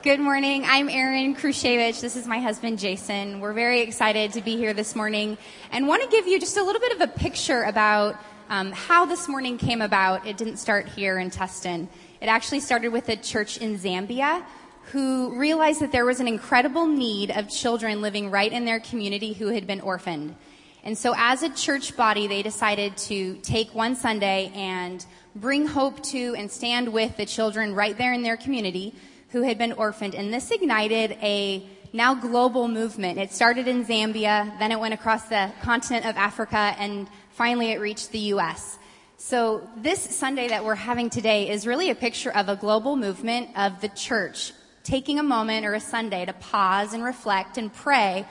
Good morning. I'm Erin Krushevich. This is my husband, Jason. We're very excited to be here this morning and want to give you just a little bit of a picture about um, how this morning came about. It didn't start here in Tustin. It actually started with a church in Zambia who realized that there was an incredible need of children living right in their community who had been orphaned. And so as a church body, they decided to take one Sunday and bring hope to and stand with the children right there in their community who had been orphaned. And this ignited a now global movement. It started in Zambia, then it went across the continent of Africa, and finally it reached the U.S. So this Sunday that we're having today is really a picture of a global movement of the church taking a moment or a Sunday to pause and reflect and pray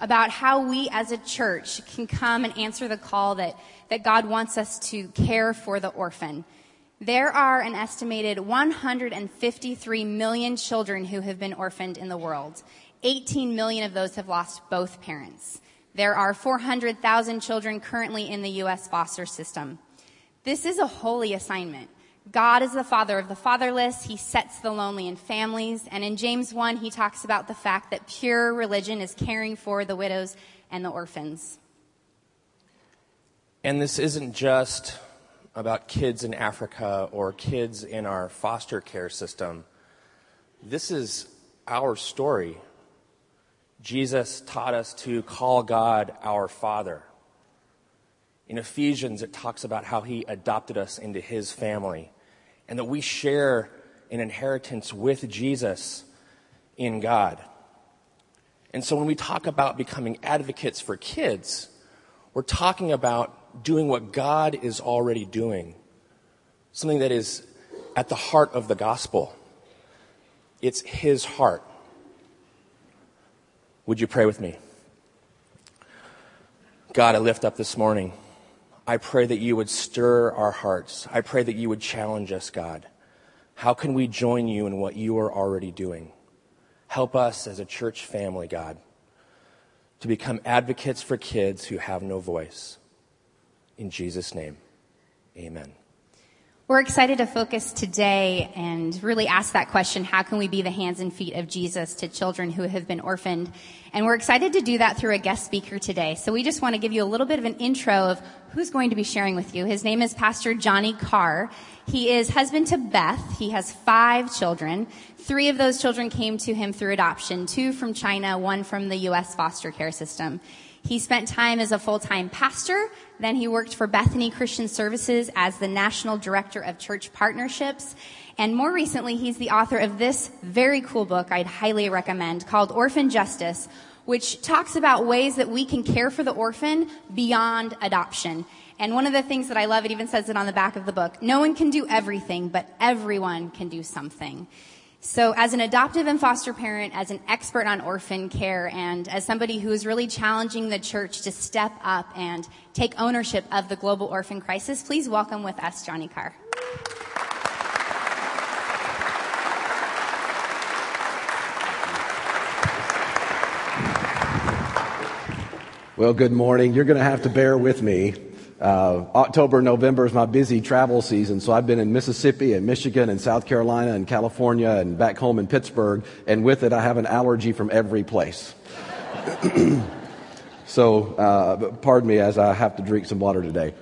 about how we as a church can come and answer the call that, that God wants us to care for the orphan. There are an estimated 153 million children who have been orphaned in the world. 18 million of those have lost both parents. There are 400,000 children currently in the U.S. foster system. This is a holy assignment. God is the father of the fatherless. He sets the lonely in families. And in James 1, he talks about the fact that pure religion is caring for the widows and the orphans. And this isn't just about kids in Africa or kids in our foster care system. This is our story. Jesus taught us to call God our Father. In Ephesians, it talks about how he adopted us into his family and that we share an inheritance with Jesus in God. And so when we talk about becoming advocates for kids, we're talking about doing what God is already doing, something that is at the heart of the gospel. It's His heart. Would you pray with me? God, I lift up this morning. I pray that you would stir our hearts. I pray that you would challenge us, God. How can we join you in what you are already doing? Help us as a church family, God, to become advocates for kids who have no voice. In Jesus' name, amen. We're excited to focus today and really ask that question, how can we be the hands and feet of Jesus to children who have been orphaned? And we're excited to do that through a guest speaker today. So we just want to give you a little bit of an intro of who's going to be sharing with you. His name is Pastor Johnny Carr. He is husband to Beth. He has five children. Three of those children came to him through adoption, two from China, one from the U.S. foster care system. He spent time as a full-time pastor. Then he worked for Bethany Christian Services as the National Director of Church Partnerships. And more recently, he's the author of this very cool book I'd highly recommend called Orphan Justice, which talks about ways that we can care for the orphan beyond adoption. And one of the things that I love, it even says it on the back of the book, no one can do everything, but everyone can do something. So as an adoptive and foster parent, as an expert on orphan care, and as somebody who is really challenging the church to step up and take ownership of the global orphan crisis, please welcome with us Johnny Carr. Well, good morning. You're going to have to bear with me. Uh, October, November is my busy travel season, so I've been in Mississippi and Michigan and South Carolina and California and back home in Pittsburgh, and with it, I have an allergy from every place. so, uh, pardon me as I have to drink some water today.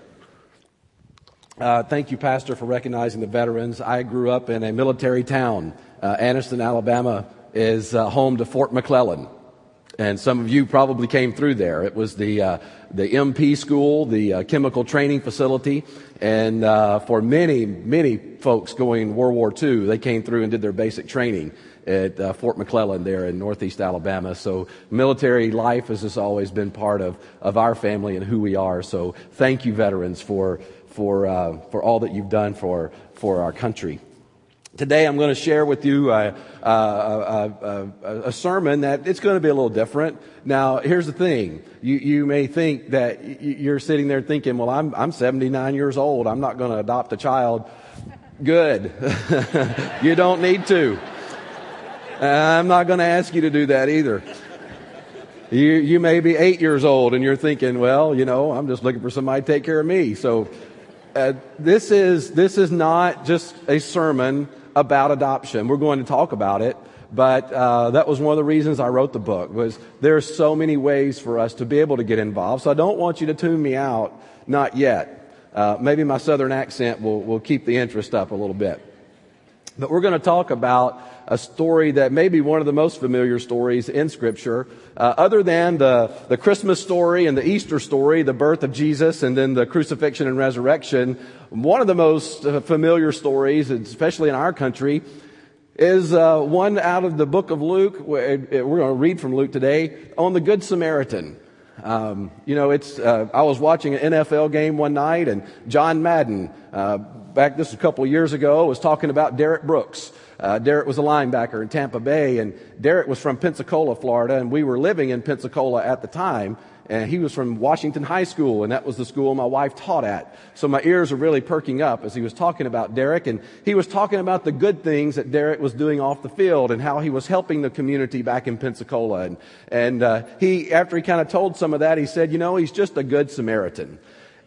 Uh, thank you, Pastor, for recognizing the veterans. I grew up in a military town. Uh, Anniston, Alabama is uh, home to Fort McClellan. And some of you probably came through there. It was the, uh, the MP school, the uh, chemical training facility. And uh, for many, many folks going World War II, they came through and did their basic training at uh, Fort McClellan there in northeast Alabama. So military life has just always been part of, of our family and who we are. So thank you, veterans, for, for, uh, for all that you've done for, for our country. Today I'm going to share with you a, a, a, a, sermon that it's going to be a little different. Now, here's the thing. You, you may think that you're sitting there thinking, well, I'm, I'm 79 years old. I'm not going to adopt a child. Good. you don't need to. I'm not going to ask you to do that either. You, you may be eight years old and you're thinking, well, you know, I'm just looking for somebody to take care of me. So, uh, this is, this is not just a sermon about adoption. We're going to talk about it, but uh, that was one of the reasons I wrote the book. Was there's so many ways for us to be able to get involved. So I don't want you to tune me out, not yet. Uh, maybe my southern accent will will keep the interest up a little bit. But we're going to talk about a story that may be one of the most familiar stories in Scripture, uh, other than the, the Christmas story and the Easter story, the birth of Jesus, and then the crucifixion and resurrection. One of the most uh, familiar stories, especially in our country, is uh, one out of the book of Luke. We're going to read from Luke today on the Good Samaritan. Um, you know, it's. Uh, I was watching an NFL game one night, and John Madden, uh, back this was a couple of years ago, was talking about Derrick Brooks. Uh, Derrick was a linebacker in Tampa Bay, and Derrick was from Pensacola, Florida, and we were living in Pensacola at the time. And he was from Washington High School, and that was the school my wife taught at. So my ears were really perking up as he was talking about Derrick. and he was talking about the good things that Derrick was doing off the field and how he was helping the community back in Pensacola. And, and uh, he, after he kind of told some of that, he said, you know, he's just a good Samaritan.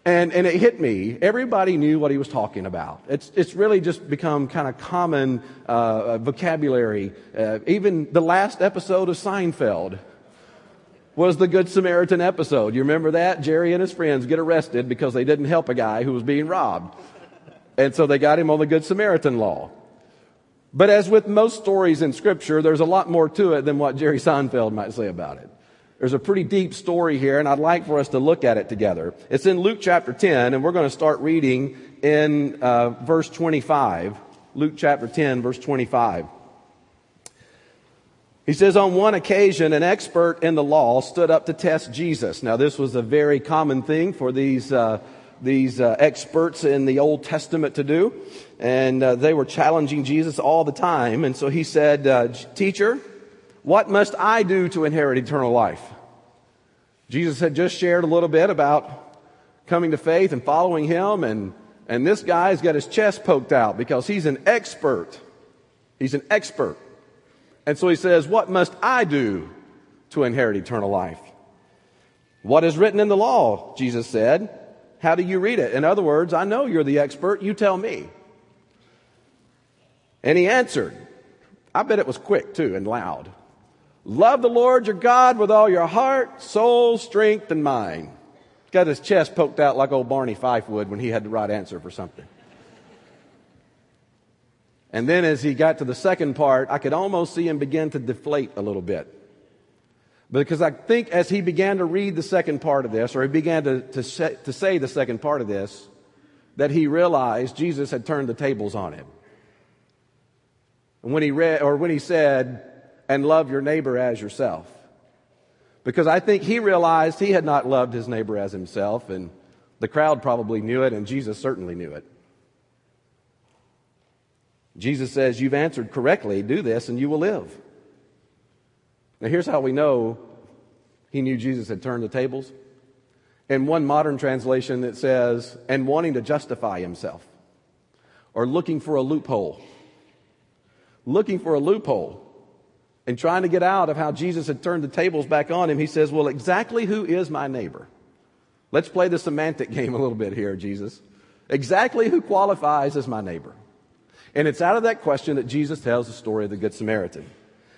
And, and it hit me. Everybody knew what he was talking about. It's, it's really just become kind of common uh, vocabulary. Uh, even the last episode of Seinfeld was the Good Samaritan episode. You remember that? Jerry and his friends get arrested because they didn't help a guy who was being robbed. And so they got him on the Good Samaritan law. But as with most stories in Scripture, there's a lot more to it than what Jerry Seinfeld might say about it. There's a pretty deep story here, and I'd like for us to look at it together. It's in Luke chapter 10, and we're going to start reading in uh, verse 25. Luke chapter 10, verse 25. He says, on one occasion, an expert in the law stood up to test Jesus. Now, this was a very common thing for these, uh, these uh, experts in the Old Testament to do. And uh, they were challenging Jesus all the time. And so he said, uh, Teacher, what must I do to inherit eternal life? Jesus had just shared a little bit about coming to faith and following him, and, and this guy's got his chest poked out because he's an expert. He's an expert. And so he says, What must I do to inherit eternal life? What is written in the law? Jesus said. How do you read it? In other words, I know you're the expert. You tell me. And he answered. I bet it was quick too and loud. Love the Lord your God with all your heart, soul, strength, and mind. Got his chest poked out like old Barney Fife would when he had the right answer for something. And then as he got to the second part, I could almost see him begin to deflate a little bit. Because I think as he began to read the second part of this, or he began to, to, say, to say the second part of this, that he realized Jesus had turned the tables on him. And when he read, or when he said, and love your neighbor as yourself. Because I think he realized he had not loved his neighbor as himself, and the crowd probably knew it, and Jesus certainly knew it. Jesus says, You've answered correctly. Do this, and you will live. Now, here's how we know he knew Jesus had turned the tables. In one modern translation, it says, and wanting to justify himself, or looking for a loophole. Looking for a loophole and trying to get out of how Jesus had turned the tables back on him, he says, Well, exactly who is my neighbor? Let's play the semantic game a little bit here, Jesus. Exactly who qualifies as my neighbor? And it's out of that question that Jesus tells the story of the Good Samaritan.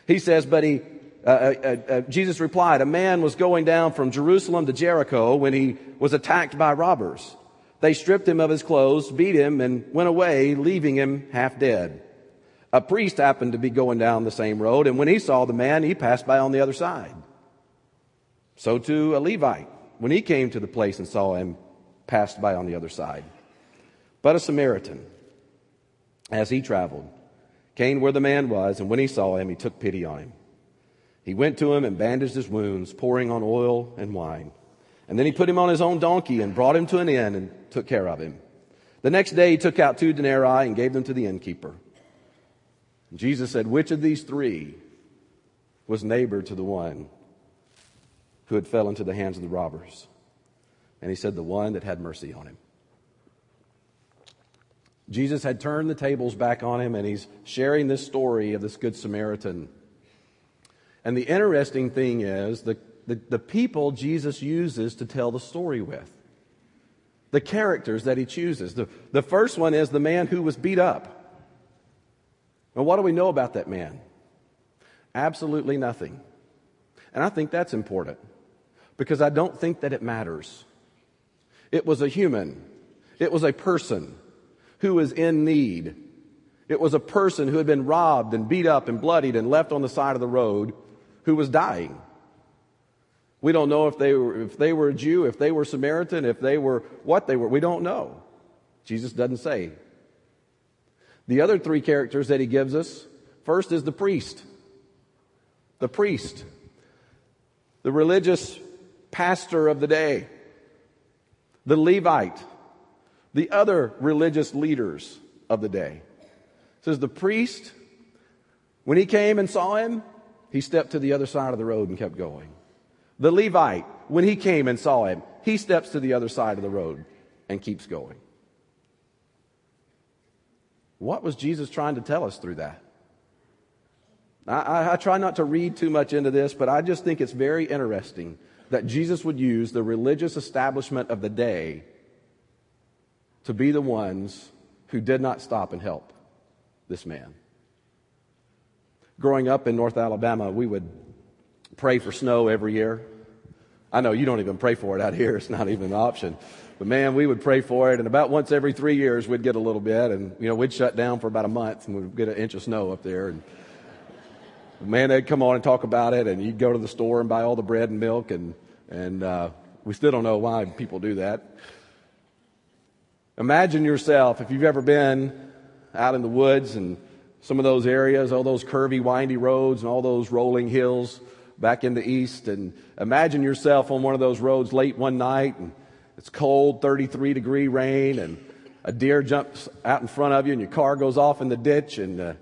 He says, But he, uh, uh, uh, Jesus replied, A man was going down from Jerusalem to Jericho when he was attacked by robbers. They stripped him of his clothes, beat him, and went away, leaving him half dead. A priest happened to be going down the same road, and when he saw the man, he passed by on the other side. So too a Levite, when he came to the place and saw him, passed by on the other side. But a Samaritan, as he traveled, came where the man was, and when he saw him, he took pity on him. He went to him and bandaged his wounds, pouring on oil and wine. And then he put him on his own donkey and brought him to an inn and took care of him. The next day he took out two denarii and gave them to the innkeeper. Jesus said, Which of these three was neighbor to the one who had fell into the hands of the robbers? And he said, The one that had mercy on him. Jesus had turned the tables back on him, and he's sharing this story of this Good Samaritan. And the interesting thing is the, the, the people Jesus uses to tell the story with, the characters that he chooses. The, the first one is the man who was beat up. And what do we know about that man? Absolutely nothing. And I think that's important because I don't think that it matters. It was a human, it was a person who was in need. It was a person who had been robbed and beat up and bloodied and left on the side of the road who was dying. We don't know if they were, if they were a Jew, if they were Samaritan, if they were what they were. We don't know. Jesus doesn't say. The other three characters that he gives us first is the priest. The priest, the religious pastor of the day, the Levite, the other religious leaders of the day. It says the priest, when he came and saw him, he stepped to the other side of the road and kept going. The Levite, when he came and saw him, he steps to the other side of the road and keeps going. What was Jesus trying to tell us through that? I, I, I, try not to read too much into this, but I just think it's very interesting that Jesus would use the religious establishment of the day to be the ones who did not stop and help this man. Growing up in North Alabama, we would pray for snow every year. I know you don't even pray for it out here, it's not even an option. But man, we would pray for it, and about once every three years, we'd get a little bit, and you know, we'd shut down for about a month, and we'd get an inch of snow up there. And man, they'd come on and talk about it, and you'd go to the store and buy all the bread and milk, and and uh, we still don't know why people do that. Imagine yourself if you've ever been out in the woods and some of those areas, all those curvy, windy roads, and all those rolling hills back in the east. And imagine yourself on one of those roads late one night and it's cold, 33 degree rain, and a deer jumps out in front of you and your car goes off in the ditch and uh,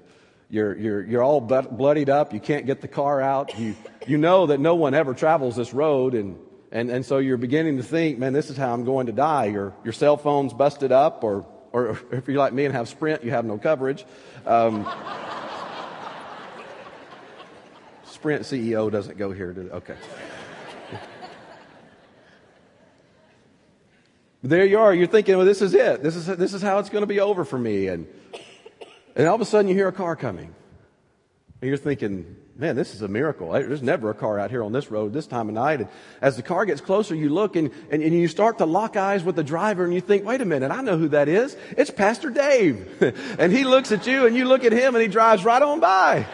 you're, you're, you're all bloodied up. You can't get the car out. You, you know that no one ever travels this road and, and, and so you're beginning to think, man, this is how I'm going to die. Your, your cell phone's busted up or, or if you're like me and have Sprint, you have no coverage. Um, Sprint CEO doesn't go here. Okay. there you are. You're thinking, well, this is it. This is, this is how it's going to be over for me. And, and all of a sudden you hear a car coming. And you're thinking, man, this is a miracle. There's never a car out here on this road this time of night. And as the car gets closer, you look and, and, and, you start to lock eyes with the driver and you think, wait a minute, I know who that is. It's Pastor Dave. and he looks at you and you look at him and he drives right on by.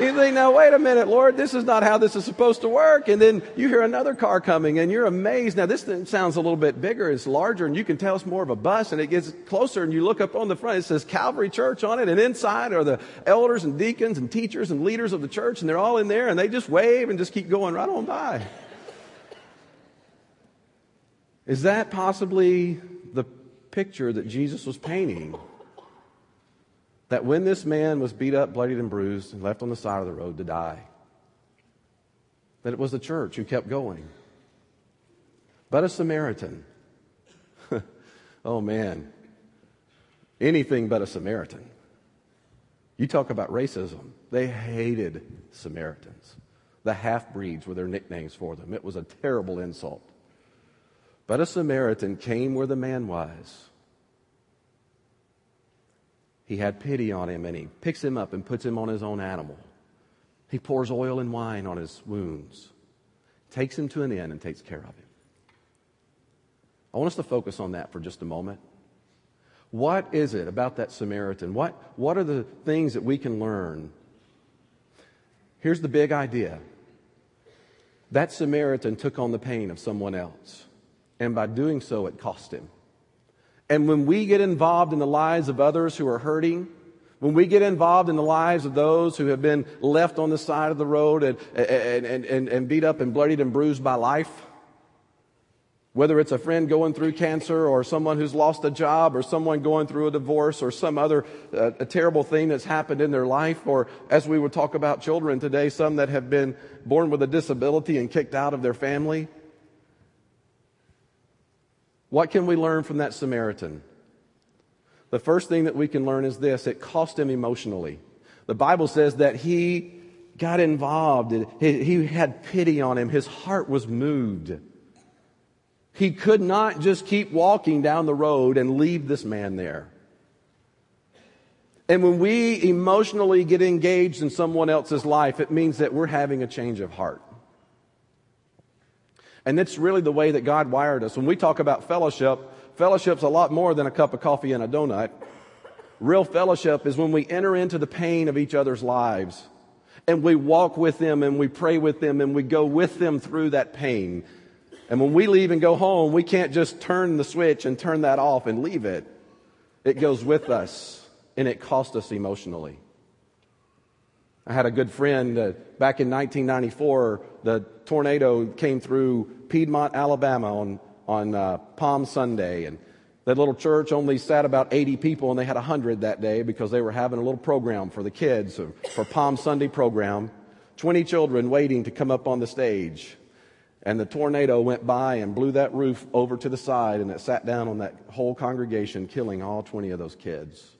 You think, now wait a minute, Lord, this is not how this is supposed to work. And then you hear another car coming and you're amazed. Now this sounds a little bit bigger, it's larger, and you can tell it's more of a bus and it gets closer and you look up on the front, it says Calvary Church on it, and inside are the elders and deacons and teachers and leaders of the church, and they're all in there and they just wave and just keep going right on by. Is that possibly the picture that Jesus was painting that when this man was beat up, bloodied, and bruised, and left on the side of the road to die, that it was the church who kept going. But a Samaritan. oh man. Anything but a Samaritan. You talk about racism. They hated Samaritans. The half breeds were their nicknames for them. It was a terrible insult. But a Samaritan came where the man was he had pity on him and he picks him up and puts him on his own animal. He pours oil and wine on his wounds, takes him to an inn, and takes care of him. I want us to focus on that for just a moment. What is it about that Samaritan? What, what are the things that we can learn? Here's the big idea that Samaritan took on the pain of someone else, and by doing so, it cost him. And when we get involved in the lives of others who are hurting, when we get involved in the lives of those who have been left on the side of the road and, and, and, and, beat up and bloodied and bruised by life, whether it's a friend going through cancer or someone who's lost a job or someone going through a divorce or some other uh, a terrible thing that's happened in their life, or as we would talk about children today, some that have been born with a disability and kicked out of their family. What can we learn from that Samaritan? The first thing that we can learn is this it cost him emotionally. The Bible says that he got involved, he had pity on him, his heart was moved. He could not just keep walking down the road and leave this man there. And when we emotionally get engaged in someone else's life, it means that we're having a change of heart. And it's really the way that God wired us. When we talk about fellowship, fellowship's a lot more than a cup of coffee and a donut. Real fellowship is when we enter into the pain of each other's lives and we walk with them and we pray with them and we go with them through that pain. And when we leave and go home, we can't just turn the switch and turn that off and leave it. It goes with us and it costs us emotionally. I had a good friend uh, back in 1994. The tornado came through Piedmont, Alabama on, on uh, Palm Sunday. And that little church only sat about 80 people, and they had 100 that day because they were having a little program for the kids, uh, for Palm Sunday program. 20 children waiting to come up on the stage. And the tornado went by and blew that roof over to the side, and it sat down on that whole congregation, killing all 20 of those kids.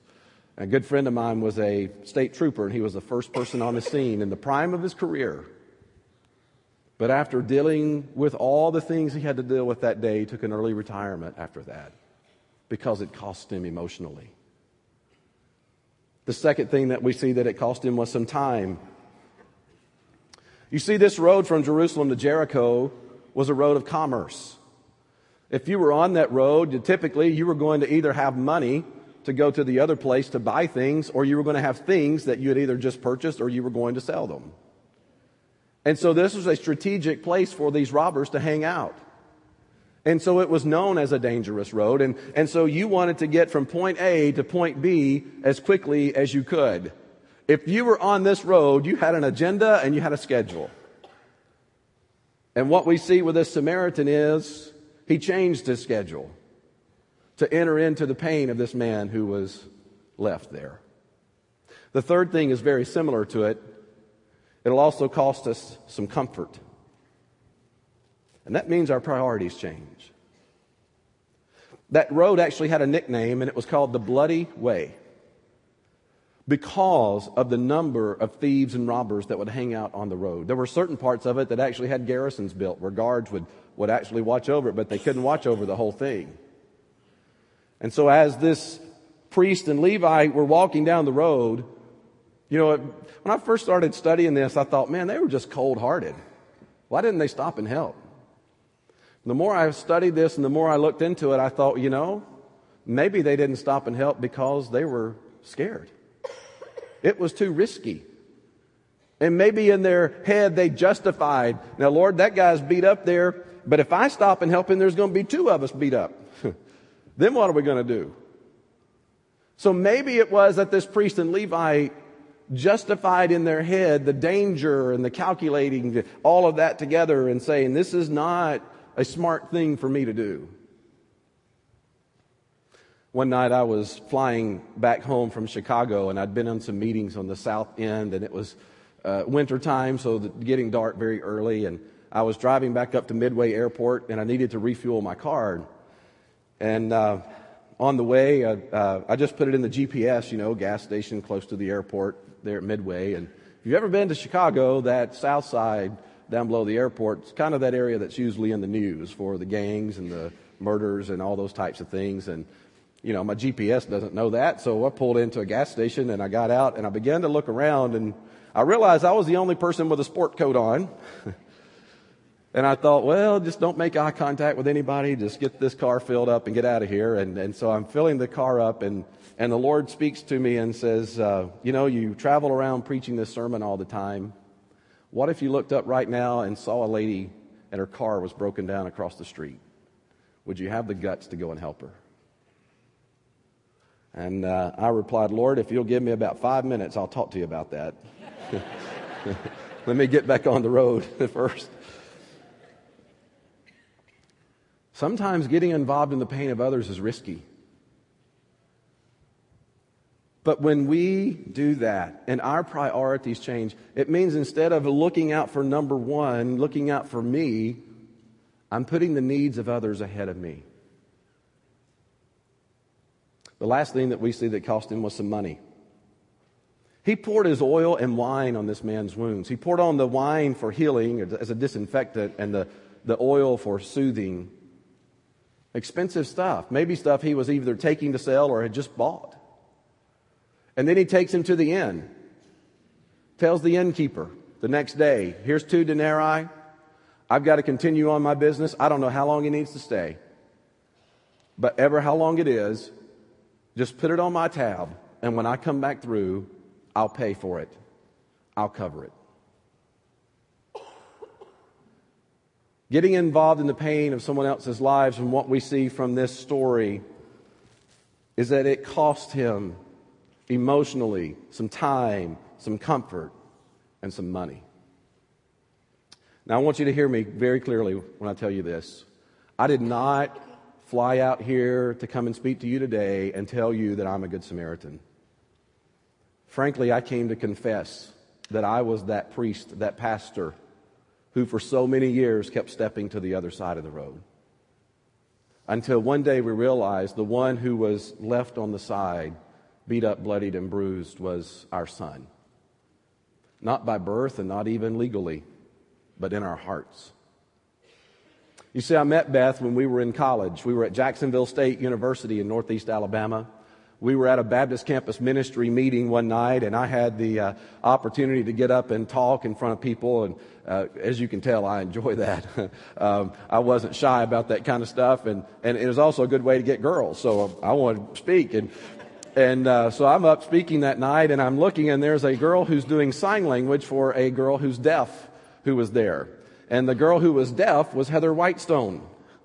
A good friend of mine was a state trooper, and he was the first person on the scene in the prime of his career. But after dealing with all the things he had to deal with that day, he took an early retirement after that because it cost him emotionally. The second thing that we see that it cost him was some time. You see, this road from Jerusalem to Jericho was a road of commerce. If you were on that road, typically you were going to either have money to go to the other place to buy things, or you were going to have things that you had either just purchased or you were going to sell them. And so this was a strategic place for these robbers to hang out. And so it was known as a dangerous road. And, and so you wanted to get from point A to point B as quickly as you could. If you were on this road, you had an agenda and you had a schedule. And what we see with this Samaritan is he changed his schedule to enter into the pain of this man who was left there. The third thing is very similar to it. It'll also cost us some comfort. And that means our priorities change. That road actually had a nickname, and it was called the Bloody Way because of the number of thieves and robbers that would hang out on the road. There were certain parts of it that actually had garrisons built where guards would, would actually watch over it, but they couldn't watch over the whole thing. And so as this priest and Levi were walking down the road, you know, when I first started studying this, I thought, man, they were just cold hearted. Why didn't they stop and help? The more I studied this and the more I looked into it, I thought, you know, maybe they didn't stop and help because they were scared. It was too risky. And maybe in their head they justified, now Lord, that guy's beat up there, but if I stop and help him, there's going to be two of us beat up. Then what are we going to do? So maybe it was that this priest and Levi justified in their head the danger and the calculating all of that together and saying, this is not a smart thing for me to do. One night I was flying back home from Chicago and I'd been on some meetings on the south end and it was uh, winter time, so getting dark very early. And I was driving back up to Midway Airport and I needed to refuel my car. And uh, on the way, uh, uh, I just put it in the GPS, you know, gas station close to the airport there at Midway. And if you've ever been to Chicago, that south side down below the airport, it's kind of that area that's usually in the news for the gangs and the murders and all those types of things. And, you know, my GPS doesn't know that. So I pulled into a gas station and I got out and I began to look around and I realized I was the only person with a sport coat on. And I thought, well, just don't make eye contact with anybody. Just get this car filled up and get out of here. And, and so I'm filling the car up, and, and the Lord speaks to me and says, uh, You know, you travel around preaching this sermon all the time. What if you looked up right now and saw a lady and her car was broken down across the street? Would you have the guts to go and help her? And uh, I replied, Lord, if you'll give me about five minutes, I'll talk to you about that. Let me get back on the road first. Sometimes getting involved in the pain of others is risky. But when we do that and our priorities change, it means instead of looking out for number one, looking out for me, I'm putting the needs of others ahead of me. The last thing that we see that cost him was some money. He poured his oil and wine on this man's wounds. He poured on the wine for healing as a disinfectant and the, the oil for soothing. Expensive stuff. Maybe stuff he was either taking to sell or had just bought. And then he takes him to the inn, tells the innkeeper the next day, here's two denarii. I've got to continue on my business. I don't know how long he needs to stay. But ever how long it is, just put it on my tab. And when I come back through, I'll pay for it. I'll cover it. Getting involved in the pain of someone else's lives and what we see from this story is that it cost him emotionally some time, some comfort, and some money. Now, I want you to hear me very clearly when I tell you this. I did not fly out here to come and speak to you today and tell you that I'm a good Samaritan. Frankly, I came to confess that I was that priest, that pastor, who for so many years kept stepping to the other side of the road. Until one day we realized the one who was left on the side, beat up, bloodied, and bruised, was our son. Not by birth and not even legally, but in our hearts. You see, I met Beth when we were in college. We were at Jacksonville State University in Northeast Alabama we were at a Baptist campus ministry meeting one night, and I had the uh, opportunity to get up and talk in front of people. And uh, as you can tell, I enjoy that. um, I wasn't shy about that kind of stuff, and, and it was also a good way to get girls. So I wanted to speak, and and uh, so I'm up speaking that night, and I'm looking, and there's a girl who's doing sign language for a girl who's deaf who was there. And the girl who was deaf was Heather Whitestone.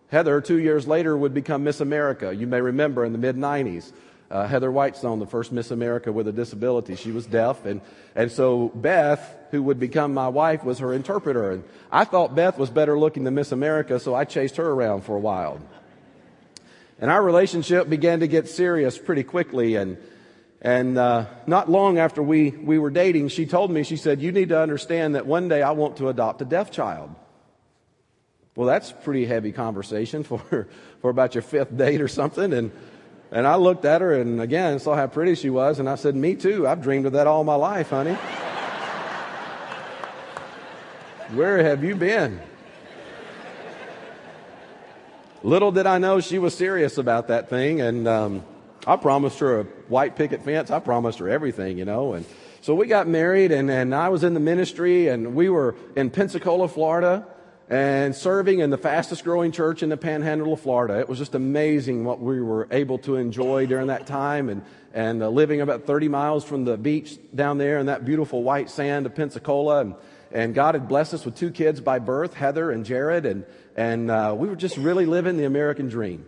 Heather, two years later, would become Miss America. You may remember in the mid 90s uh, Heather Whitestone, the first Miss America with a disability. She was deaf. And, and so Beth, who would become my wife, was her interpreter. And I thought Beth was better looking than Miss America, so I chased her around for a while. And our relationship began to get serious pretty quickly. And, and uh, not long after we, we were dating, she told me, she said, You need to understand that one day I want to adopt a deaf child. Well, that's pretty heavy conversation for, for about your fifth date or something. And and I looked at her and again saw how pretty she was, and I said, Me too. I've dreamed of that all my life, honey. Where have you been? Little did I know she was serious about that thing, and um, I promised her a white picket fence. I promised her everything, you know. And so we got married, and, and I was in the ministry, and we were in Pensacola, Florida and serving in the fastest growing church in the panhandle of Florida. It was just amazing what we were able to enjoy during that time and, and uh, living about 30 miles from the beach down there in that beautiful white sand of Pensacola. And, and God had blessed us with two kids by birth, Heather and Jared, and, and uh, we were just really living the American dream.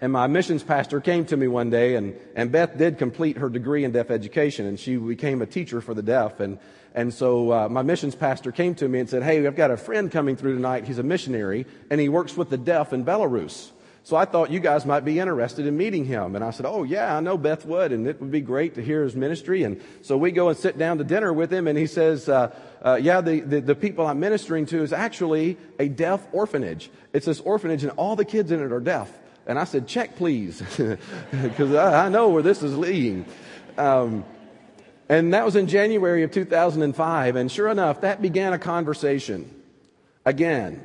And my missions pastor came to me one day, and, and Beth did complete her degree in deaf education, and she became a teacher for the deaf. And, and so uh, my missions pastor came to me and said, Hey, I've got a friend coming through tonight. He's a missionary, and he works with the deaf in Belarus. So I thought you guys might be interested in meeting him. And I said, Oh, yeah, I know Beth would, and it would be great to hear his ministry. And so we go and sit down to dinner with him, and he says, uh, uh, Yeah, the, the, the people I'm ministering to is actually a deaf orphanage. It's this orphanage, and all the kids in it are deaf. And I said, check, please, because I, I, know where this is leading. Um, and that was in January of 2005. And sure enough, that began a conversation again.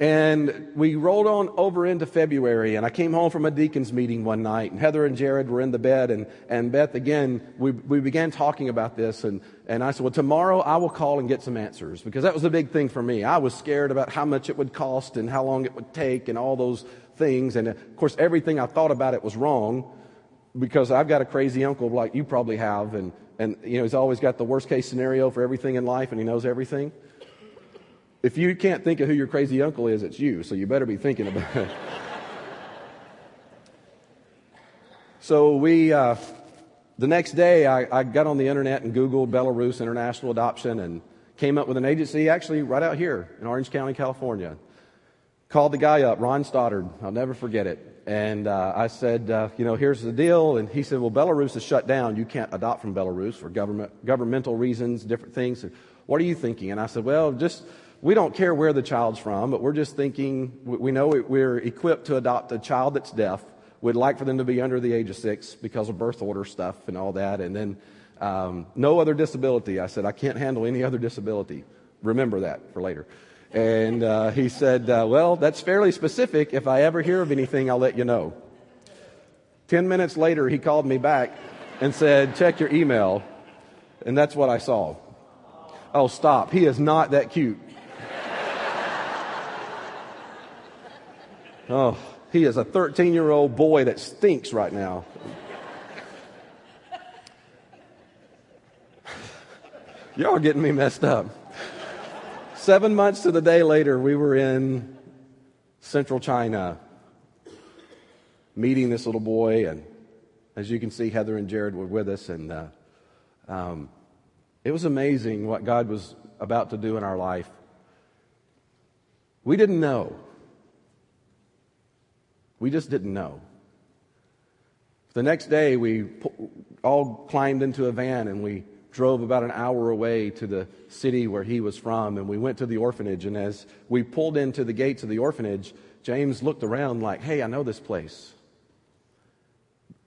And we rolled on over into February, and I came home from a deacon's meeting one night, and Heather and Jared were in the bed, and, and Beth, again, we, we began talking about this, and, and I said, well, tomorrow I will call and get some answers, because that was a big thing for me. I was scared about how much it would cost and how long it would take and all those things, and of course, everything I thought about it was wrong, because I've got a crazy uncle like you probably have, and, and you know, he's always got the worst case scenario for everything in life, and he knows everything. If you can't think of who your crazy uncle is, it's you, so you better be thinking about it. so we, uh, the next day, I, I, got on the internet and Googled Belarus International Adoption and came up with an agency actually right out here in Orange County, California. Called the guy up, Ron Stoddard. I'll never forget it. And uh, I said, uh, you know, here's the deal. And he said, well, Belarus is shut down. You can't adopt from Belarus for government, governmental reasons, different things. What are you thinking? And I said, well, just we don't care where the child's from, but we're just thinking, we know we're equipped to adopt a child that's deaf. We'd like for them to be under the age of six because of birth order stuff and all that. And then um, no other disability. I said, I can't handle any other disability. Remember that for later. And uh, he said, uh, Well, that's fairly specific. If I ever hear of anything, I'll let you know. Ten minutes later, he called me back and said, check your email. And that's what I saw. Oh, stop. He is not that cute. Oh, he is a 13 year old boy that stinks right now. Y'all getting me messed up. Seven months to the day later, we were in central China meeting this little boy. And as you can see, Heather and Jared were with us. And uh, um, it was amazing what God was about to do in our life. We didn't know. We just didn't know. The next day, we all climbed into a van and we drove about an hour away to the city where he was from, and we went to the orphanage. And as we pulled into the gates of the orphanage, James looked around like, hey, I know this place.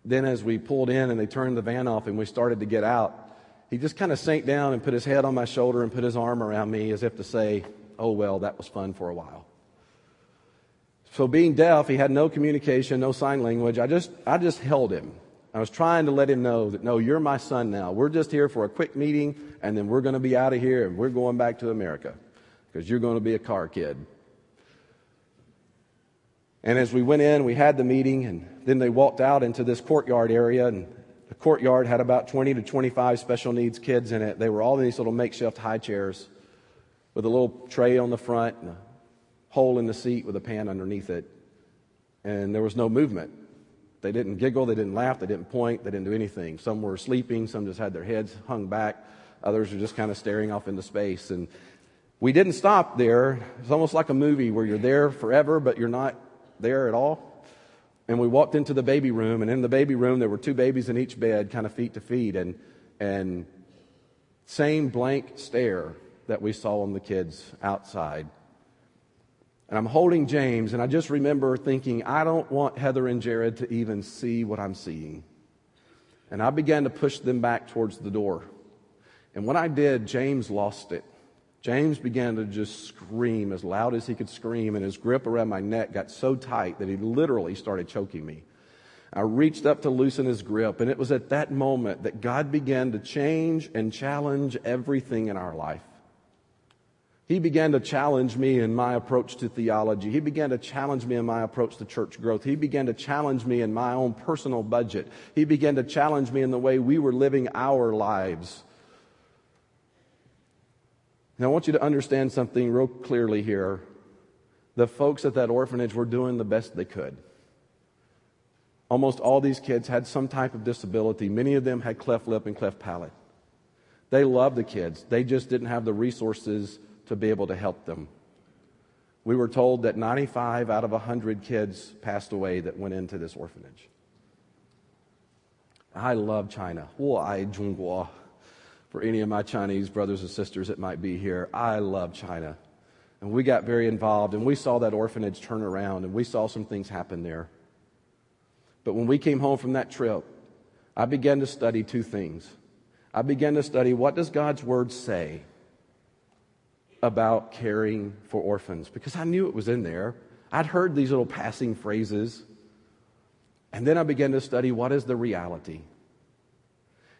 Then, as we pulled in and they turned the van off and we started to get out, he just kind of sank down and put his head on my shoulder and put his arm around me as if to say, oh, well, that was fun for a while. So being deaf, he had no communication, no sign language. I just, I just held him. I was trying to let him know that, no, you're my son now. We're just here for a quick meeting, and then we're going to be out of here, and we're going back to America because you're going to be a Carr kid. And as we went in, we had the meeting, and then they walked out into this courtyard area, and the courtyard had about 20 to 25 special needs kids in it. They were all in these little makeshift high chairs with a little tray on the front and a hole in the seat with a pan underneath it. And there was no movement. They didn't giggle, they didn't laugh, they didn't point, they didn't do anything. Some were sleeping, some just had their heads hung back, others were just kind of staring off into space. And we didn't stop there. It's almost like a movie where you're there forever, but you're not there at all. And we walked into the baby room, and in the baby room, there were two babies in each bed, kind of feet to feet, and, and same blank stare that we saw on the kids outside. And I'm holding James, and I just remember thinking, I don't want Heather and Jared to even see what I'm seeing. And I began to push them back towards the door. And when I did, James lost it. James began to just scream as loud as he could scream, and his grip around my neck got so tight that he literally started choking me. I reached up to loosen his grip, and it was at that moment that God began to change and challenge everything in our life. He began to challenge me in my approach to theology. He began to challenge me in my approach to church growth. He began to challenge me in my own personal budget. He began to challenge me in the way we were living our lives. Now, I want you to understand something real clearly here. The folks at that orphanage were doing the best they could. Almost all these kids had some type of disability. Many of them had cleft lip and cleft palate. They loved the kids, they just didn't have the resources to be able to help them. We were told that 95 out of 100 kids passed away that went into this orphanage. I love China. For any of my Chinese brothers and sisters that might be here, I love China. And we got very involved and we saw that orphanage turn around and we saw some things happen there. But when we came home from that trip, I began to study two things. I began to study what does God's word say about caring for orphans because I knew it was in there. I'd heard these little passing phrases. And then I began to study what is the reality.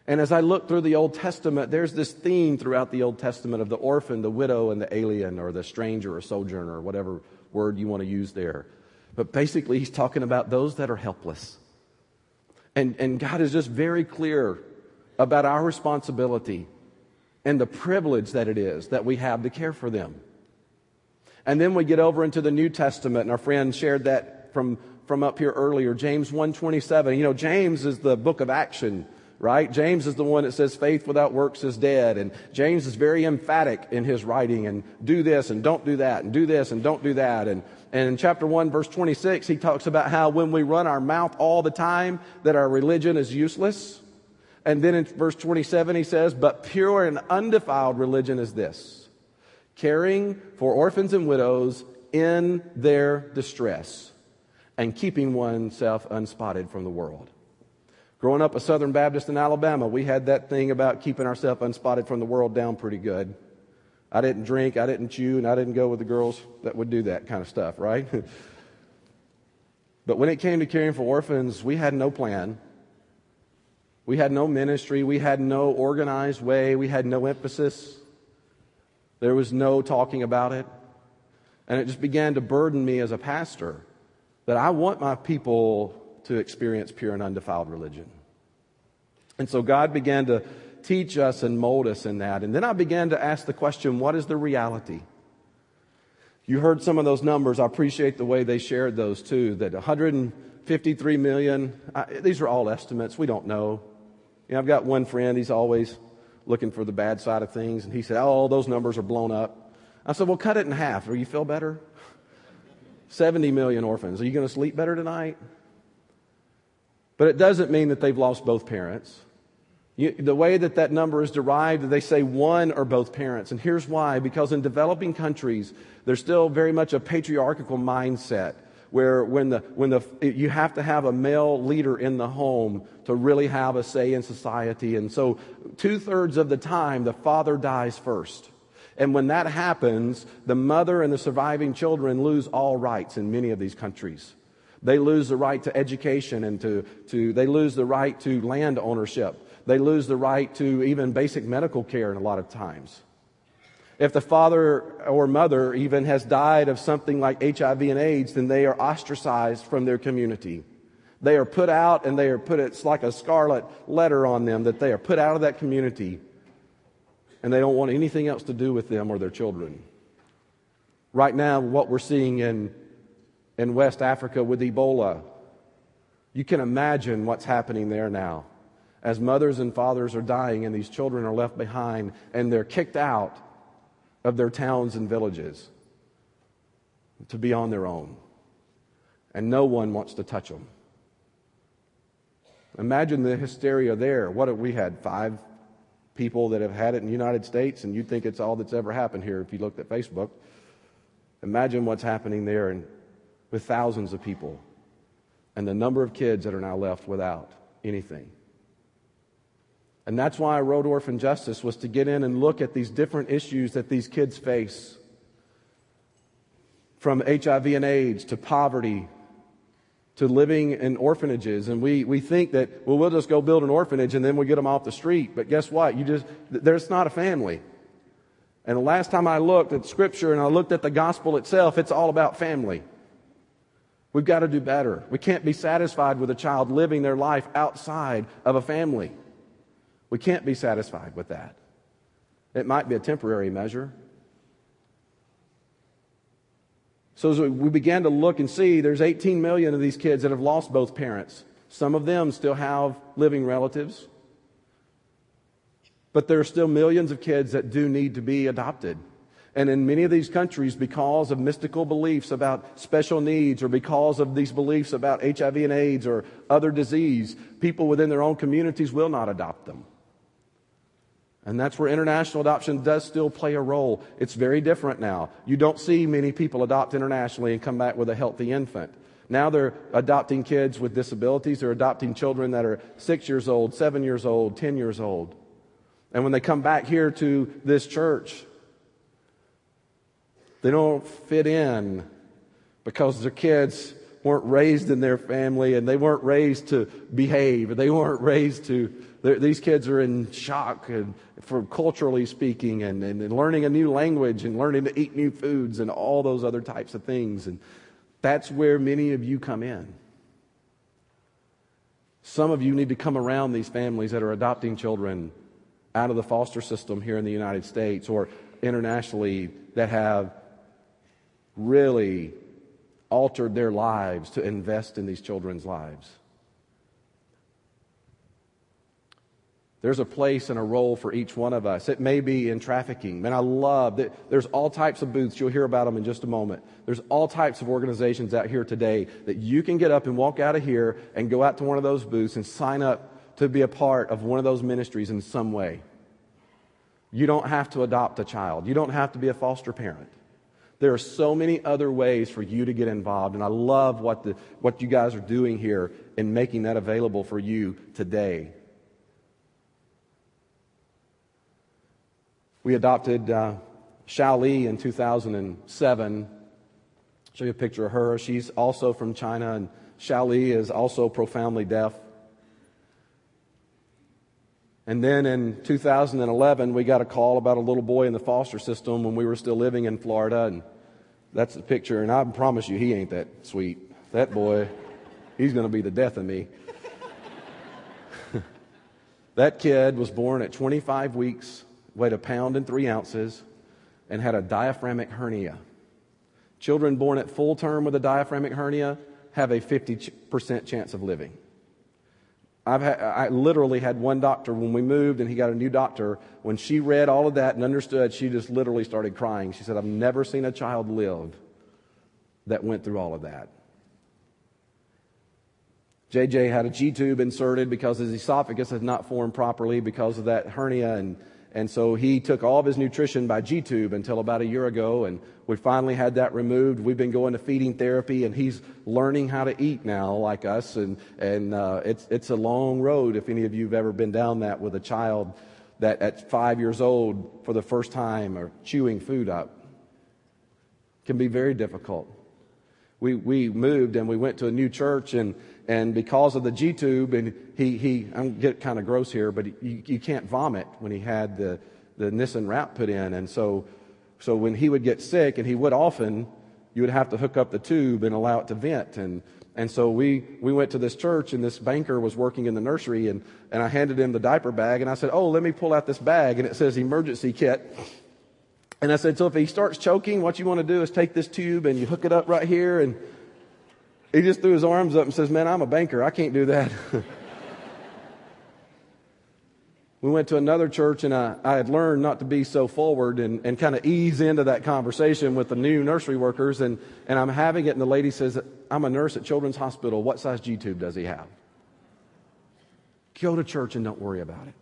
And as I look through the Old Testament, there's this theme throughout the Old Testament of the orphan, the widow, and the alien, or the stranger, or sojourner, or whatever word you want to use there. But basically, he's talking about those that are helpless. And, and God is just very clear about our responsibility and the privilege that it is that we have to care for them. And then we get over into the New Testament, and our friend shared that from, from up here earlier, James 1.27. You know, James is the book of action, right? James is the one that says faith without works is dead. And James is very emphatic in his writing and do this and don't do that and do this and don't do that. And, and in chapter 1, verse 26, he talks about how when we run our mouth all the time, that our religion is useless. And then in verse 27, he says, But pure and undefiled religion is this caring for orphans and widows in their distress and keeping oneself unspotted from the world. Growing up a Southern Baptist in Alabama, we had that thing about keeping ourselves unspotted from the world down pretty good. I didn't drink, I didn't chew, and I didn't go with the girls that would do that kind of stuff, right? but when it came to caring for orphans, we had no plan. We had no ministry. We had no organized way. We had no emphasis. There was no talking about it. And it just began to burden me as a pastor that I want my people to experience pure and undefiled religion. And so God began to teach us and mold us in that. And then I began to ask the question what is the reality? You heard some of those numbers. I appreciate the way they shared those too. That 153 million, I, these are all estimates. We don't know. You know, I've got one friend, he's always looking for the bad side of things. And he said, Oh, those numbers are blown up. I said, Well, cut it in half. Do you feel better? 70 million orphans. Are you going to sleep better tonight? But it doesn't mean that they've lost both parents. You, the way that that number is derived, they say one or both parents. And here's why because in developing countries, there's still very much a patriarchal mindset where when the, when the, you have to have a male leader in the home to really have a say in society. And so, two thirds of the time, the father dies first. And when that happens, the mother and the surviving children lose all rights in many of these countries. They lose the right to education and to, to they lose the right to land ownership. They lose the right to even basic medical care in a lot of times. If the father or mother even has died of something like HIV and AIDS, then they are ostracized from their community. They are put out and they are put, it's like a scarlet letter on them that they are put out of that community and they don't want anything else to do with them or their children. Right now, what we're seeing in, in West Africa with Ebola, you can imagine what's happening there now. As mothers and fathers are dying and these children are left behind and they're kicked out of their towns and villages to be on their own. And no one wants to touch them. Imagine the hysteria there. What if we had? Five people that have had it in the United States, and you think it's all that's ever happened here if you looked at Facebook. Imagine what's happening there and with thousands of people and the number of kids that are now left without anything. And that's why I wrote Orphan Justice was to get in and look at these different issues that these kids face. From HIV and AIDS to poverty to living in orphanages. And we, we think that, well, we'll just go build an orphanage and then we'll get them off the street. But guess what? You just, there's not a family. And the last time I looked at scripture and I looked at the gospel itself, it's all about family. We've got to do better. We can't be satisfied with a child living their life outside of a family. We can't be satisfied with that. It might be a temporary measure, So as we began to look and see, there's 18 million of these kids that have lost both parents. Some of them still have living relatives. But there are still millions of kids that do need to be adopted. And in many of these countries, because of mystical beliefs about special needs or because of these beliefs about HIV and AIDS or other disease, people within their own communities will not adopt them. And that's where international adoption does still play a role. It's very different now. You don't see many people adopt internationally and come back with a healthy infant. Now they're adopting kids with disabilities. They're adopting children that are six years old, seven years old, ten years old. And when they come back here to this church, they don't fit in because their kids weren't raised in their family and they weren't raised to behave. They weren't raised to these kids are in shock and for culturally speaking and, and, learning a new language and learning to eat new foods and all those other types of things. And that's where many of you come in. Some of you need to come around these families that are adopting children out of the foster system here in the United States or internationally that have really altered their lives to invest in these children's lives. There's a place and a role for each one of us. It may be in trafficking. Man, I love that there's all types of booths. You'll hear about them in just a moment. There's all types of organizations out here today that you can get up and walk out of here and go out to one of those booths and sign up to be a part of one of those ministries in some way. You don't have to adopt a child. You don't have to be a foster parent. There are so many other ways for you to get involved, and I love what, the, what you guys are doing here in making that available for you today. We adopted uh, Xiao Li in 2007. I'll show you a picture of her. She's also from China, and Xiao Li is also profoundly deaf. And then in 2011, we got a call about a little boy in the foster system when we were still living in Florida. And that's the picture. And I promise you, he ain't that sweet. That boy, he's going to be the death of me. that kid was born at 25 weeks, weighed a pound and three ounces, and had a diaphragmatic hernia. Children born at full term with a diaphragmatic hernia have a 50% chance of living. I've had, I literally had one doctor when we moved and he got a new doctor. When she read all of that and understood, she just literally started crying. She said, I've never seen a child live that went through all of that. JJ had a G tube inserted because his esophagus had not formed properly because of that hernia and and so he took all of his nutrition by G tube until about a year ago, and we finally had that removed. We've been going to feeding therapy, and he's learning how to eat now, like us. And and uh, it's it's a long road. If any of you have ever been down that with a child that at five years old for the first time are chewing food up, can be very difficult. We we moved and we went to a new church and and because of the G tube, and he, he I'm get kind of gross here, but you, you can't vomit when he had the, the Nissen wrap put in. And so, so when he would get sick, and he would often, you would have to hook up the tube and allow it to vent. And, and so we, we went to this church, and this banker was working in the nursery, and, and I handed him the diaper bag, and I said, Oh, let me pull out this bag, and it says emergency kit. And I said, So if he starts choking, what you want to do is take this tube and you hook it up right here, and he just threw his arms up and says, Man, I'm a banker. I can't do that. we went to another church, and I, I had learned not to be so forward and, and kind of ease into that conversation with the new nursery workers. And, and I'm having it, and the lady says, I'm a nurse at Children's Hospital. What size G tube does he have? Go to church and don't worry about it.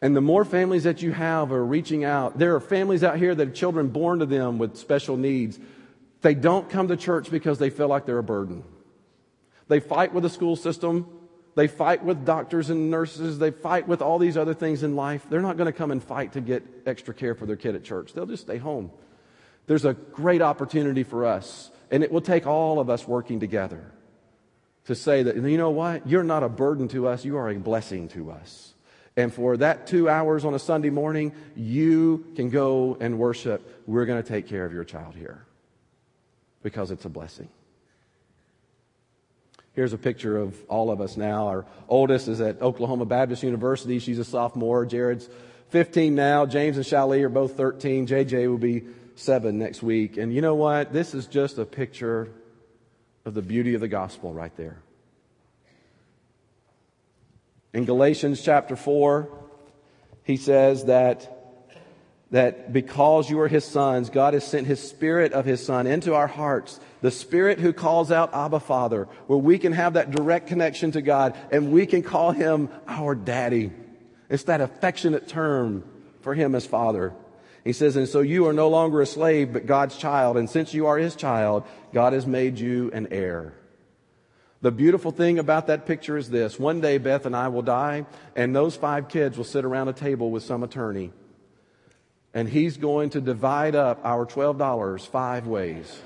And the more families that you have are reaching out, there are families out here that have children born to them with special needs they don't come to church because they feel like they're a burden. They fight with the school system. They fight with doctors and nurses. They fight with all these other things in life. They're not going to come and fight to get extra care for their kid at church. They'll just stay home. There's a great opportunity for us, and it will take all of us working together to say that, you know what? You're not a burden to us, you are a blessing to us. And for that two hours on a Sunday morning, you can go and worship. We're going to take care of your child here because it's a blessing. Here's a picture of all of us now. Our oldest is at Oklahoma Baptist University. She's a sophomore. Jared's 15 now. James and Shali are both 13. JJ will be seven next week. And you know what? This is just a picture of the beauty of the gospel right there. In Galatians chapter 4, he says that that because you are his sons, God has sent his spirit of his son into our hearts, the spirit who calls out Abba Father, where we can have that direct connection to God and we can call him our daddy. It's that affectionate term for him as father. He says, and so you are no longer a slave, but God's child. And since you are his child, God has made you an heir. The beautiful thing about that picture is this. One day Beth and I will die, and those five kids will sit around a table with some attorney and he's going to divide up our $12 five ways.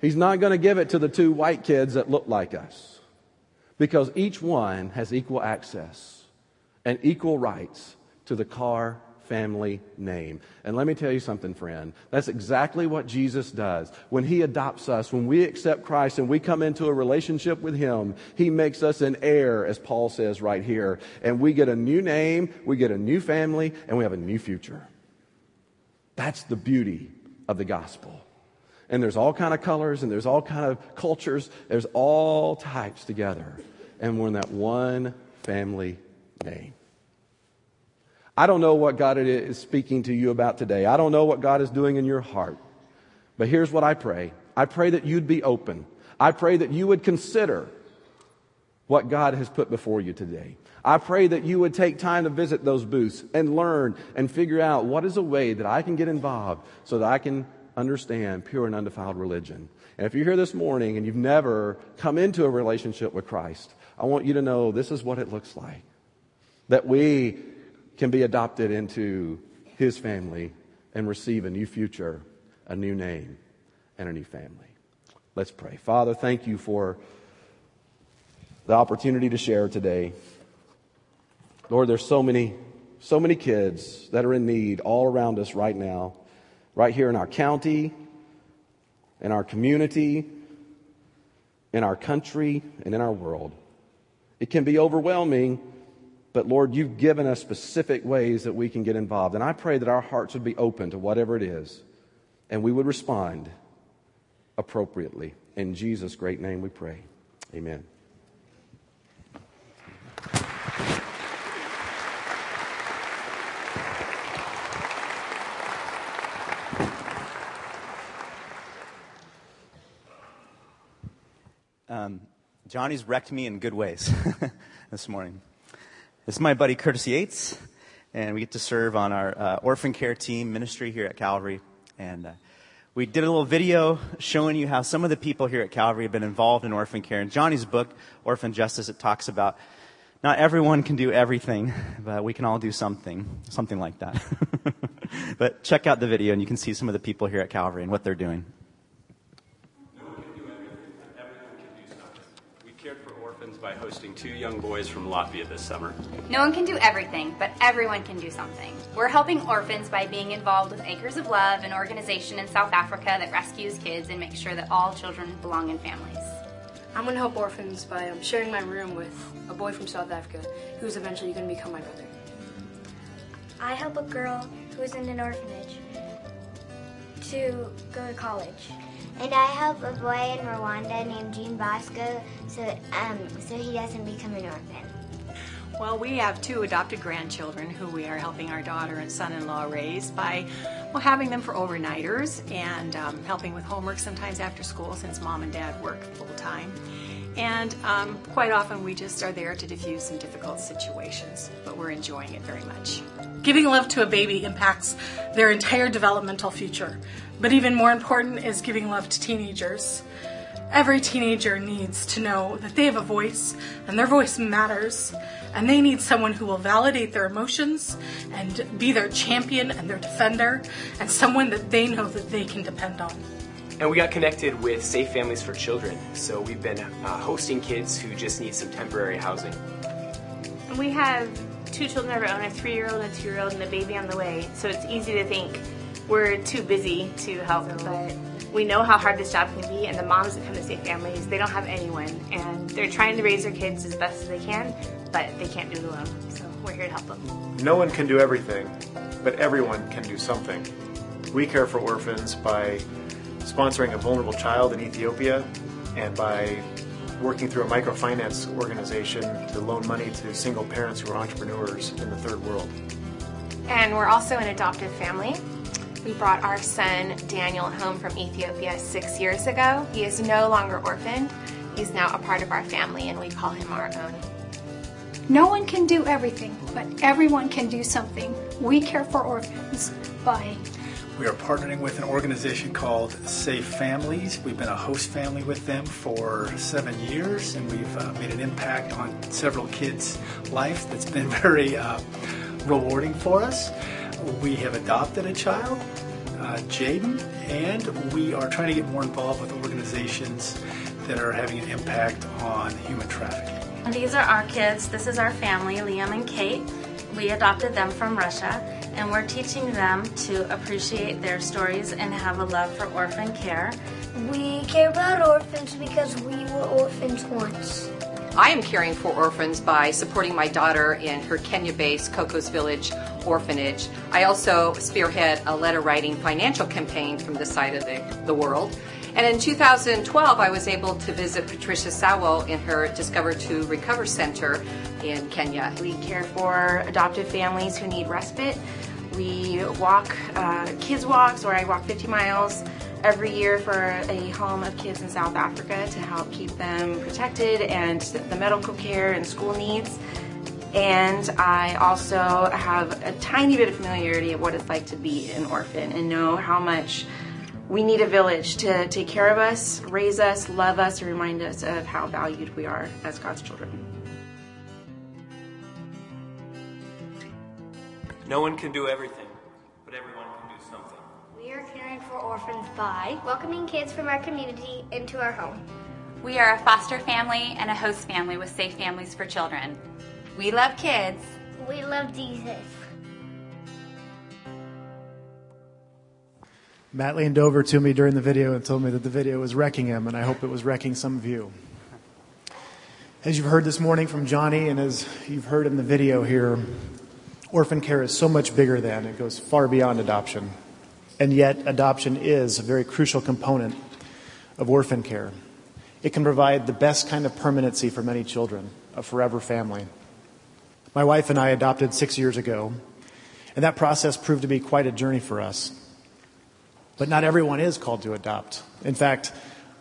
he's not going to give it to the two white kids that look like us because each one has equal access and equal rights to the Carr family name. And let me tell you something, friend. That's exactly what Jesus does. When He adopts us, when we accept Christ and we come into a relationship with Him, He makes us an heir, as Paul says right here. And we get a new name, we get a new family, and we have a new future. That's the beauty of the gospel. And there's all kind of colors and there's all kind of cultures. There's all types together. And we're in that one family name. I don't know what God is speaking to you about today. I don't know what God is doing in your heart. But here's what I pray I pray that you'd be open. I pray that you would consider what God has put before you today. I pray that you would take time to visit those booths and learn and figure out what is a way that I can get involved so that I can understand pure and undefiled religion. And if you're here this morning and you've never come into a relationship with Christ, I want you to know this is what it looks like. That we can be adopted into his family and receive a new future, a new name, and a new family. Let's pray. Father, thank you for the opportunity to share today. Lord, there's so many, so many kids that are in need all around us right now, right here in our county, in our community, in our country, and in our world. It can be overwhelming, but Lord, you've given us specific ways that we can get involved. And I pray that our hearts would be open to whatever it is, and we would respond appropriately. In Jesus' great name we pray. Amen. Um, Johnny's wrecked me in good ways this morning. This is my buddy Curtis Yates, and we get to serve on our uh, orphan care team ministry here at Calvary. And uh, we did a little video showing you how some of the people here at Calvary have been involved in orphan care. In Johnny's book, Orphan Justice, it talks about not everyone can do everything, but we can all do something, something like that. but check out the video, and you can see some of the people here at Calvary and what they're doing. by hosting two young boys from Latvia this summer. No one can do everything, but everyone can do something. We're helping orphans by being involved with Acres of Love, an organization in South Africa that rescues kids and makes sure that all children belong in families. I'm going to help orphans by um, sharing my room with a boy from South Africa who's eventually going to become my brother. I help a girl who's in an orphanage to go to college. And I help a boy in Rwanda named Jean Bosco so, um, so he doesn't become an orphan. Well, we have two adopted grandchildren who we are helping our daughter and son-in-law raise by well, having them for overnighters and um, helping with homework sometimes after school since mom and dad work full time. And um, quite often we just are there to diffuse some difficult situations, but we're enjoying it very much. Giving love to a baby impacts their entire developmental future. But even more important is giving love to teenagers. Every teenager needs to know that they have a voice and their voice matters, and they need someone who will validate their emotions and be their champion and their defender, and someone that they know that they can depend on. And we got connected with Safe Families for Children, so we've been uh, hosting kids who just need some temporary housing. We have two children of our own, a three-year-old and a two-year-old, and a baby on the way, so it's easy to think we're too busy to help, but we know how hard this job can be, and the moms that come to Safe Families, they don't have anyone, and they're trying to raise their kids as best as they can, but they can't do it alone, so we're here to help them. No one can do everything, but everyone can do something. We care for orphans by sponsoring a vulnerable child in Ethiopia and by working through a microfinance organization to loan money to single parents who are entrepreneurs in the third world. And we're also an adoptive family. We brought our son Daniel home from Ethiopia six years ago. He is no longer orphaned. He's now a part of our family and we call him our own. No one can do everything, but everyone can do something. We care for orphans by we are partnering with an organization called Safe Families. We've been a host family with them for seven years, and we've uh, made an impact on several kids' life that's been very uh, rewarding for us. We have adopted a child, uh, Jaden, and we are trying to get more involved with organizations that are having an impact on human trafficking. These are our kids. This is our family, Liam and Kate. We adopted them from Russia and we're teaching them to appreciate their stories and have a love for orphan care. We care about orphans because we were orphans once. I am caring for orphans by supporting my daughter in her Kenya based Coco's Village orphanage. I also spearhead a letter writing financial campaign from this side of the, the world. And in 2012, I was able to visit Patricia Sawo in her Discover to Recover Center in Kenya. We care for adoptive families who need respite we walk uh, kids walks, or I walk 50 miles every year for a home of kids in South Africa to help keep them protected and the medical care and school needs. And I also have a tiny bit of familiarity of what it's like to be an orphan and know how much we need a village to take care of us, raise us, love us, and remind us of how valued we are as God's children. No one can do everything, but everyone can do something. We are caring for orphans by welcoming kids from our community into our home. We are a foster family and a host family with Safe Families for Children. We love kids. We love Jesus. Matt leaned over to me during the video and told me that the video was wrecking him, and I hope it was wrecking some of you. As you've heard this morning from Johnny, and as you've heard in the video here, orphan care is so much bigger than, it goes far beyond adoption. And yet, adoption is a very crucial component of orphan care. It can provide the best kind of permanency for many children, a forever family. My wife and I adopted six years ago, and that process proved to be quite a journey for us. But not everyone is called to adopt. In fact,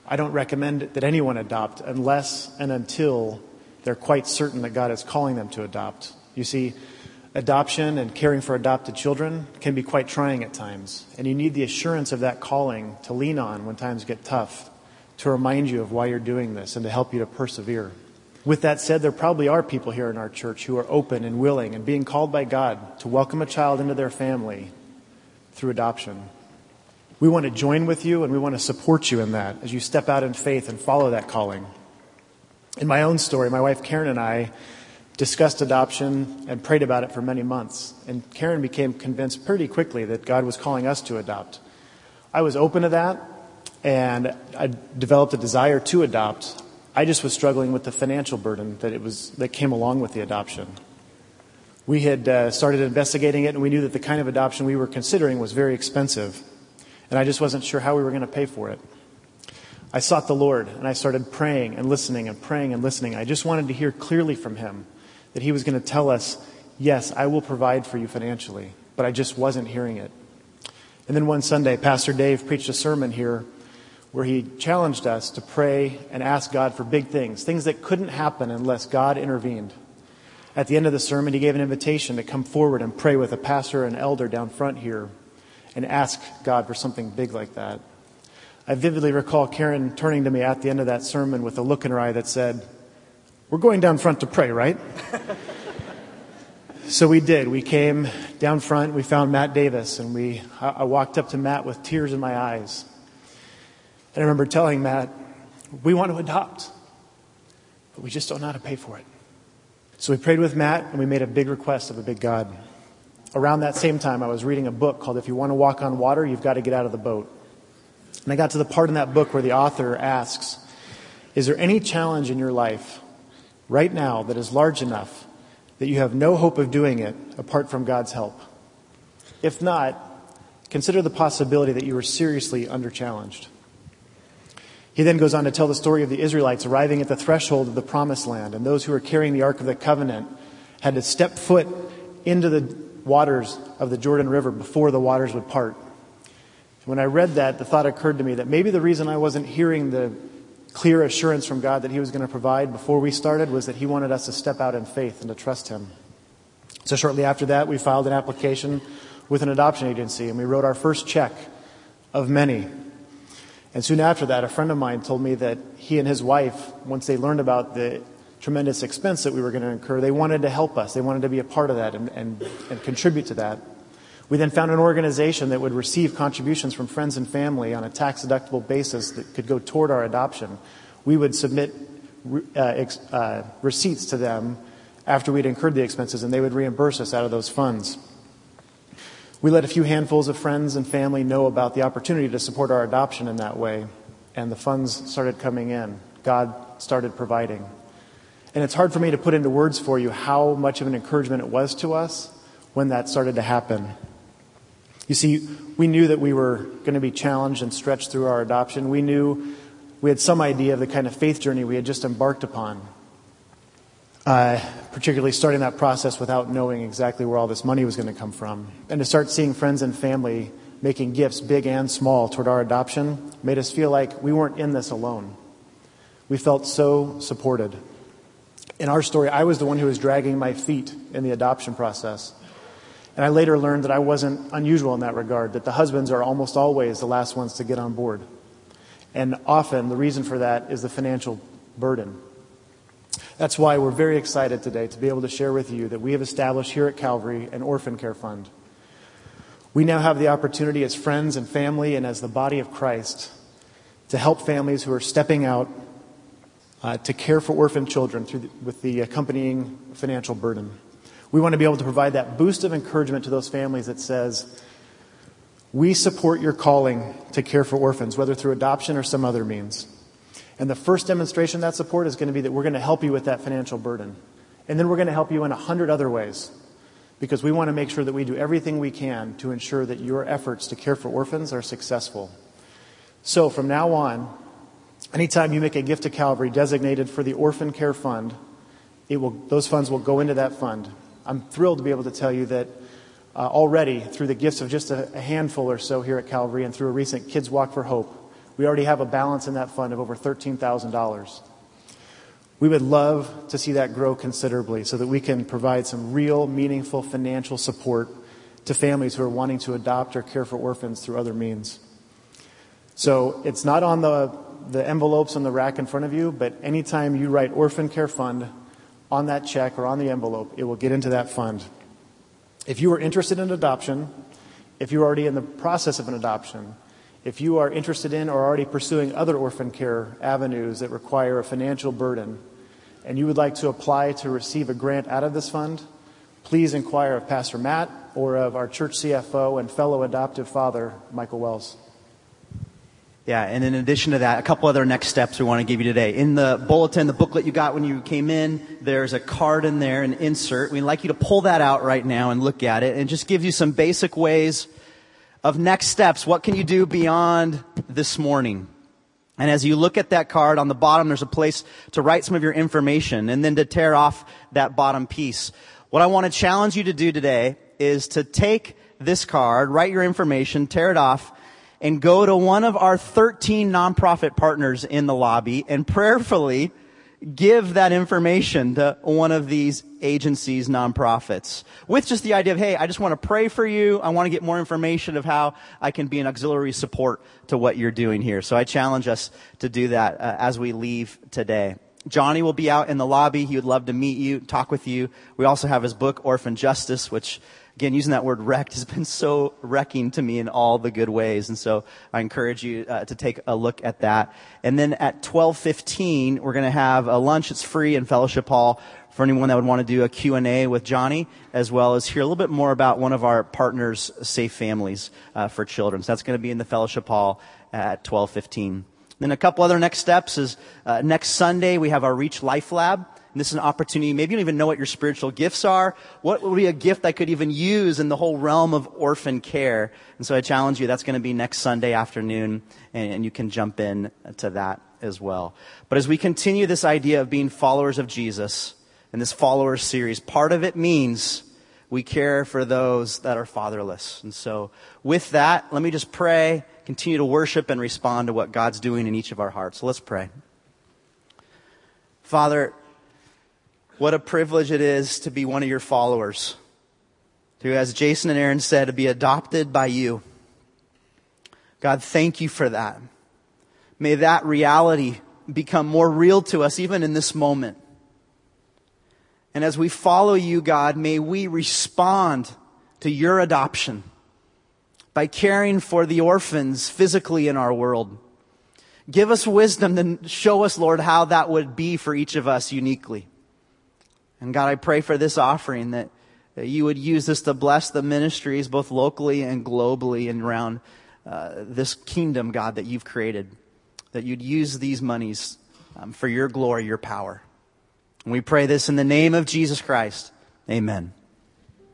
I don't recommend that anyone adopt unless and until they're quite certain that God is calling them to adopt. You see, adoption and caring for adopted children can be quite trying at times, and you need the assurance of that calling to lean on when times get tough, to remind you of why you're doing this and to help you to persevere. With that said, there probably are people here in our church who are open and willing and being called by God to welcome a child into their family through adoption. We want to join with you and we want to support you in that as you step out in faith and follow that calling. In my own story, my wife Karen and I discussed adoption and prayed about it for many months. And Karen became convinced pretty quickly that God was calling us to adopt. I was open to that and I developed a desire to adopt. I just was struggling with the financial burden that it was that came along with the adoption. We had uh, started investigating it and we knew that the kind of adoption we were considering was very expensive and I just wasn't sure how we were going to pay for it. I sought the Lord and I started praying and listening and praying and listening. I just wanted to hear clearly from Him that He was going to tell us, Yes, I will provide for you financially, but I just wasn't hearing it. And then one Sunday, Pastor Dave preached a sermon here where he challenged us to pray and ask God for big things, things that couldn't happen unless God intervened. At the end of the sermon, he gave an invitation to come forward and pray with a pastor and elder down front here and ask God for something big like that. I vividly recall Karen turning to me at the end of that sermon with a look in her eye that said, We're going down front to pray, right? so we did. We came down front, we found Matt Davis, and we, I walked up to Matt with tears in my eyes. And I remember telling Matt, We want to adopt, but we just don't know how to pay for it. So we prayed with Matt and we made a big request of a big God around that same time, I was reading a book called If You Want to Walk on Water, You've Got to Get Out of the Boat. And I got to the part in that book where the author asks, Is there any challenge in your life right now that is large enough that you have no hope of doing it apart from God's help? If not, consider the possibility that you are seriously under challenged. He then goes on to tell the story of the Israelites arriving at the threshold of the promised land, and those who were carrying the Ark of the Covenant had to step foot into the waters of the Jordan River before the waters would part. When I read that, the thought occurred to me that maybe the reason I wasn't hearing the clear assurance from God that He was going to provide before we started was that He wanted us to step out in faith and to trust Him. So shortly after that, we filed an application with an adoption agency and we wrote our first check of many. And soon after that, a friend of mine told me that he and his wife, once they learned about the tremendous expense that we were going to incur, they wanted to help us. They wanted to be a part of that and, and, and contribute to that. We then found an organization that would receive contributions from friends and family on a tax deductible basis that could go toward our adoption. We would submit uh, ex, uh, receipts to them after we'd incurred the expenses, and they would reimburse us out of those funds. We let a few handfuls of friends and family know about the opportunity to support our adoption in that way, and the funds started coming in. God started providing. And it's hard for me to put into words for you how much of an encouragement it was to us when that started to happen. You see, we knew that we were going to be challenged and stretched through our adoption. We knew we had some idea of the kind of faith journey we had just embarked upon. Uh, particularly starting that process without knowing exactly where all this money was going to come from. And to start seeing friends and family making gifts, big and small, toward our adoption made us feel like we weren't in this alone. We felt so supported in our story, I was the one who was dragging my feet in the adoption process. And I later learned that I wasn't unusual in that regard, that the husbands are almost always the last ones to get on board. And often the reason for that is the financial burden. That's why we're very excited today to be able to share with you that we have established here at Calvary an orphan care fund. We now have the opportunity as friends and family and as the body of Christ to help families who are stepping out uh, to care for orphan children the, with the accompanying financial burden. We want to be able to provide that boost of encouragement to those families that says, we support your calling to care for orphans, whether through adoption or some other means. And the first demonstration of that support is going to be that we're going to help you with that financial burden. And then we're going to help you in a hundred other ways because we want to make sure that we do everything we can to ensure that your efforts to care for orphans are successful. So from now on, anytime you make a gift to Calvary designated for the Orphan Care Fund, it will, those funds will go into that fund. I'm thrilled to be able to tell you that uh, already, through the gifts of just a, a handful or so here at Calvary and through a recent Kids Walk for Hope, we already have a balance in that fund of over $13,000. We would love to see that grow considerably so that we can provide some real, meaningful financial support to families who are wanting to adopt or care for orphans through other means. So it's not on the, the envelopes on the rack in front of you, but anytime you write Orphan Care Fund on that check or on the envelope, it will get into that fund. If you are interested in adoption, if you're already in the process of an adoption, if you are interested in or already pursuing other orphan care avenues that require a financial burden, and you would like to apply to receive a grant out of this fund, please inquire of Pastor Matt or of our church CFO and fellow adoptive father, Michael Wells. Yeah, and in addition to that, a couple other next steps we want to give you today. In the bulletin, the booklet you got when you came in, there's a card in there, an insert. We'd like you to pull that out right now and look at it and just give you some basic ways of next steps. What can you do beyond this morning? And as you look at that card on the bottom, there's a place to write some of your information and then to tear off that bottom piece. What I want to challenge you to do today is to take this card, write your information, tear it off, and go to one of our 13 nonprofit partners in the lobby and prayerfully give that information to one of these agencies, nonprofits, with just the idea of, hey, I just want to pray for you. I want to get more information of how I can be an auxiliary support to what you're doing here. So I challenge us to do that uh, as we leave today. Johnny will be out in the lobby. He would love to meet you, talk with you. We also have his book, Orphan Justice, which again, using that word wrecked has been so wrecking to me in all the good ways. And so I encourage you uh, to take a look at that. And then at 1215, we're going to have a lunch. It's free in Fellowship Hall for anyone that would want to do a Q&A with Johnny, as well as hear a little bit more about one of our partners, Safe Families uh, for Children. So that's going to be in the Fellowship Hall at 1215. Then a couple other next steps is uh, next Sunday we have our Reach Life Lab. And this is an opportunity. Maybe you don't even know what your spiritual gifts are. What would be a gift I could even use in the whole realm of orphan care? And so I challenge you, that's going to be next Sunday afternoon, and, and you can jump in to that as well. But as we continue this idea of being followers of Jesus in this followers series, part of it means we care for those that are fatherless. And so with that, let me just pray, continue to worship and respond to what God's doing in each of our hearts. So let's pray. Father, what a privilege it is to be one of your followers. To, as Jason and Aaron said, to be adopted by you. God, thank you for that. May that reality become more real to us even in this moment. And as we follow you, God, may we respond to your adoption by caring for the orphans physically in our world. Give us wisdom to show us, Lord, how that would be for each of us uniquely. And God, I pray for this offering that, that you would use this to bless the ministries both locally and globally and around uh, this kingdom, God, that you've created. That you'd use these monies um, for your glory, your power. And we pray this in the name of Jesus Christ. Amen.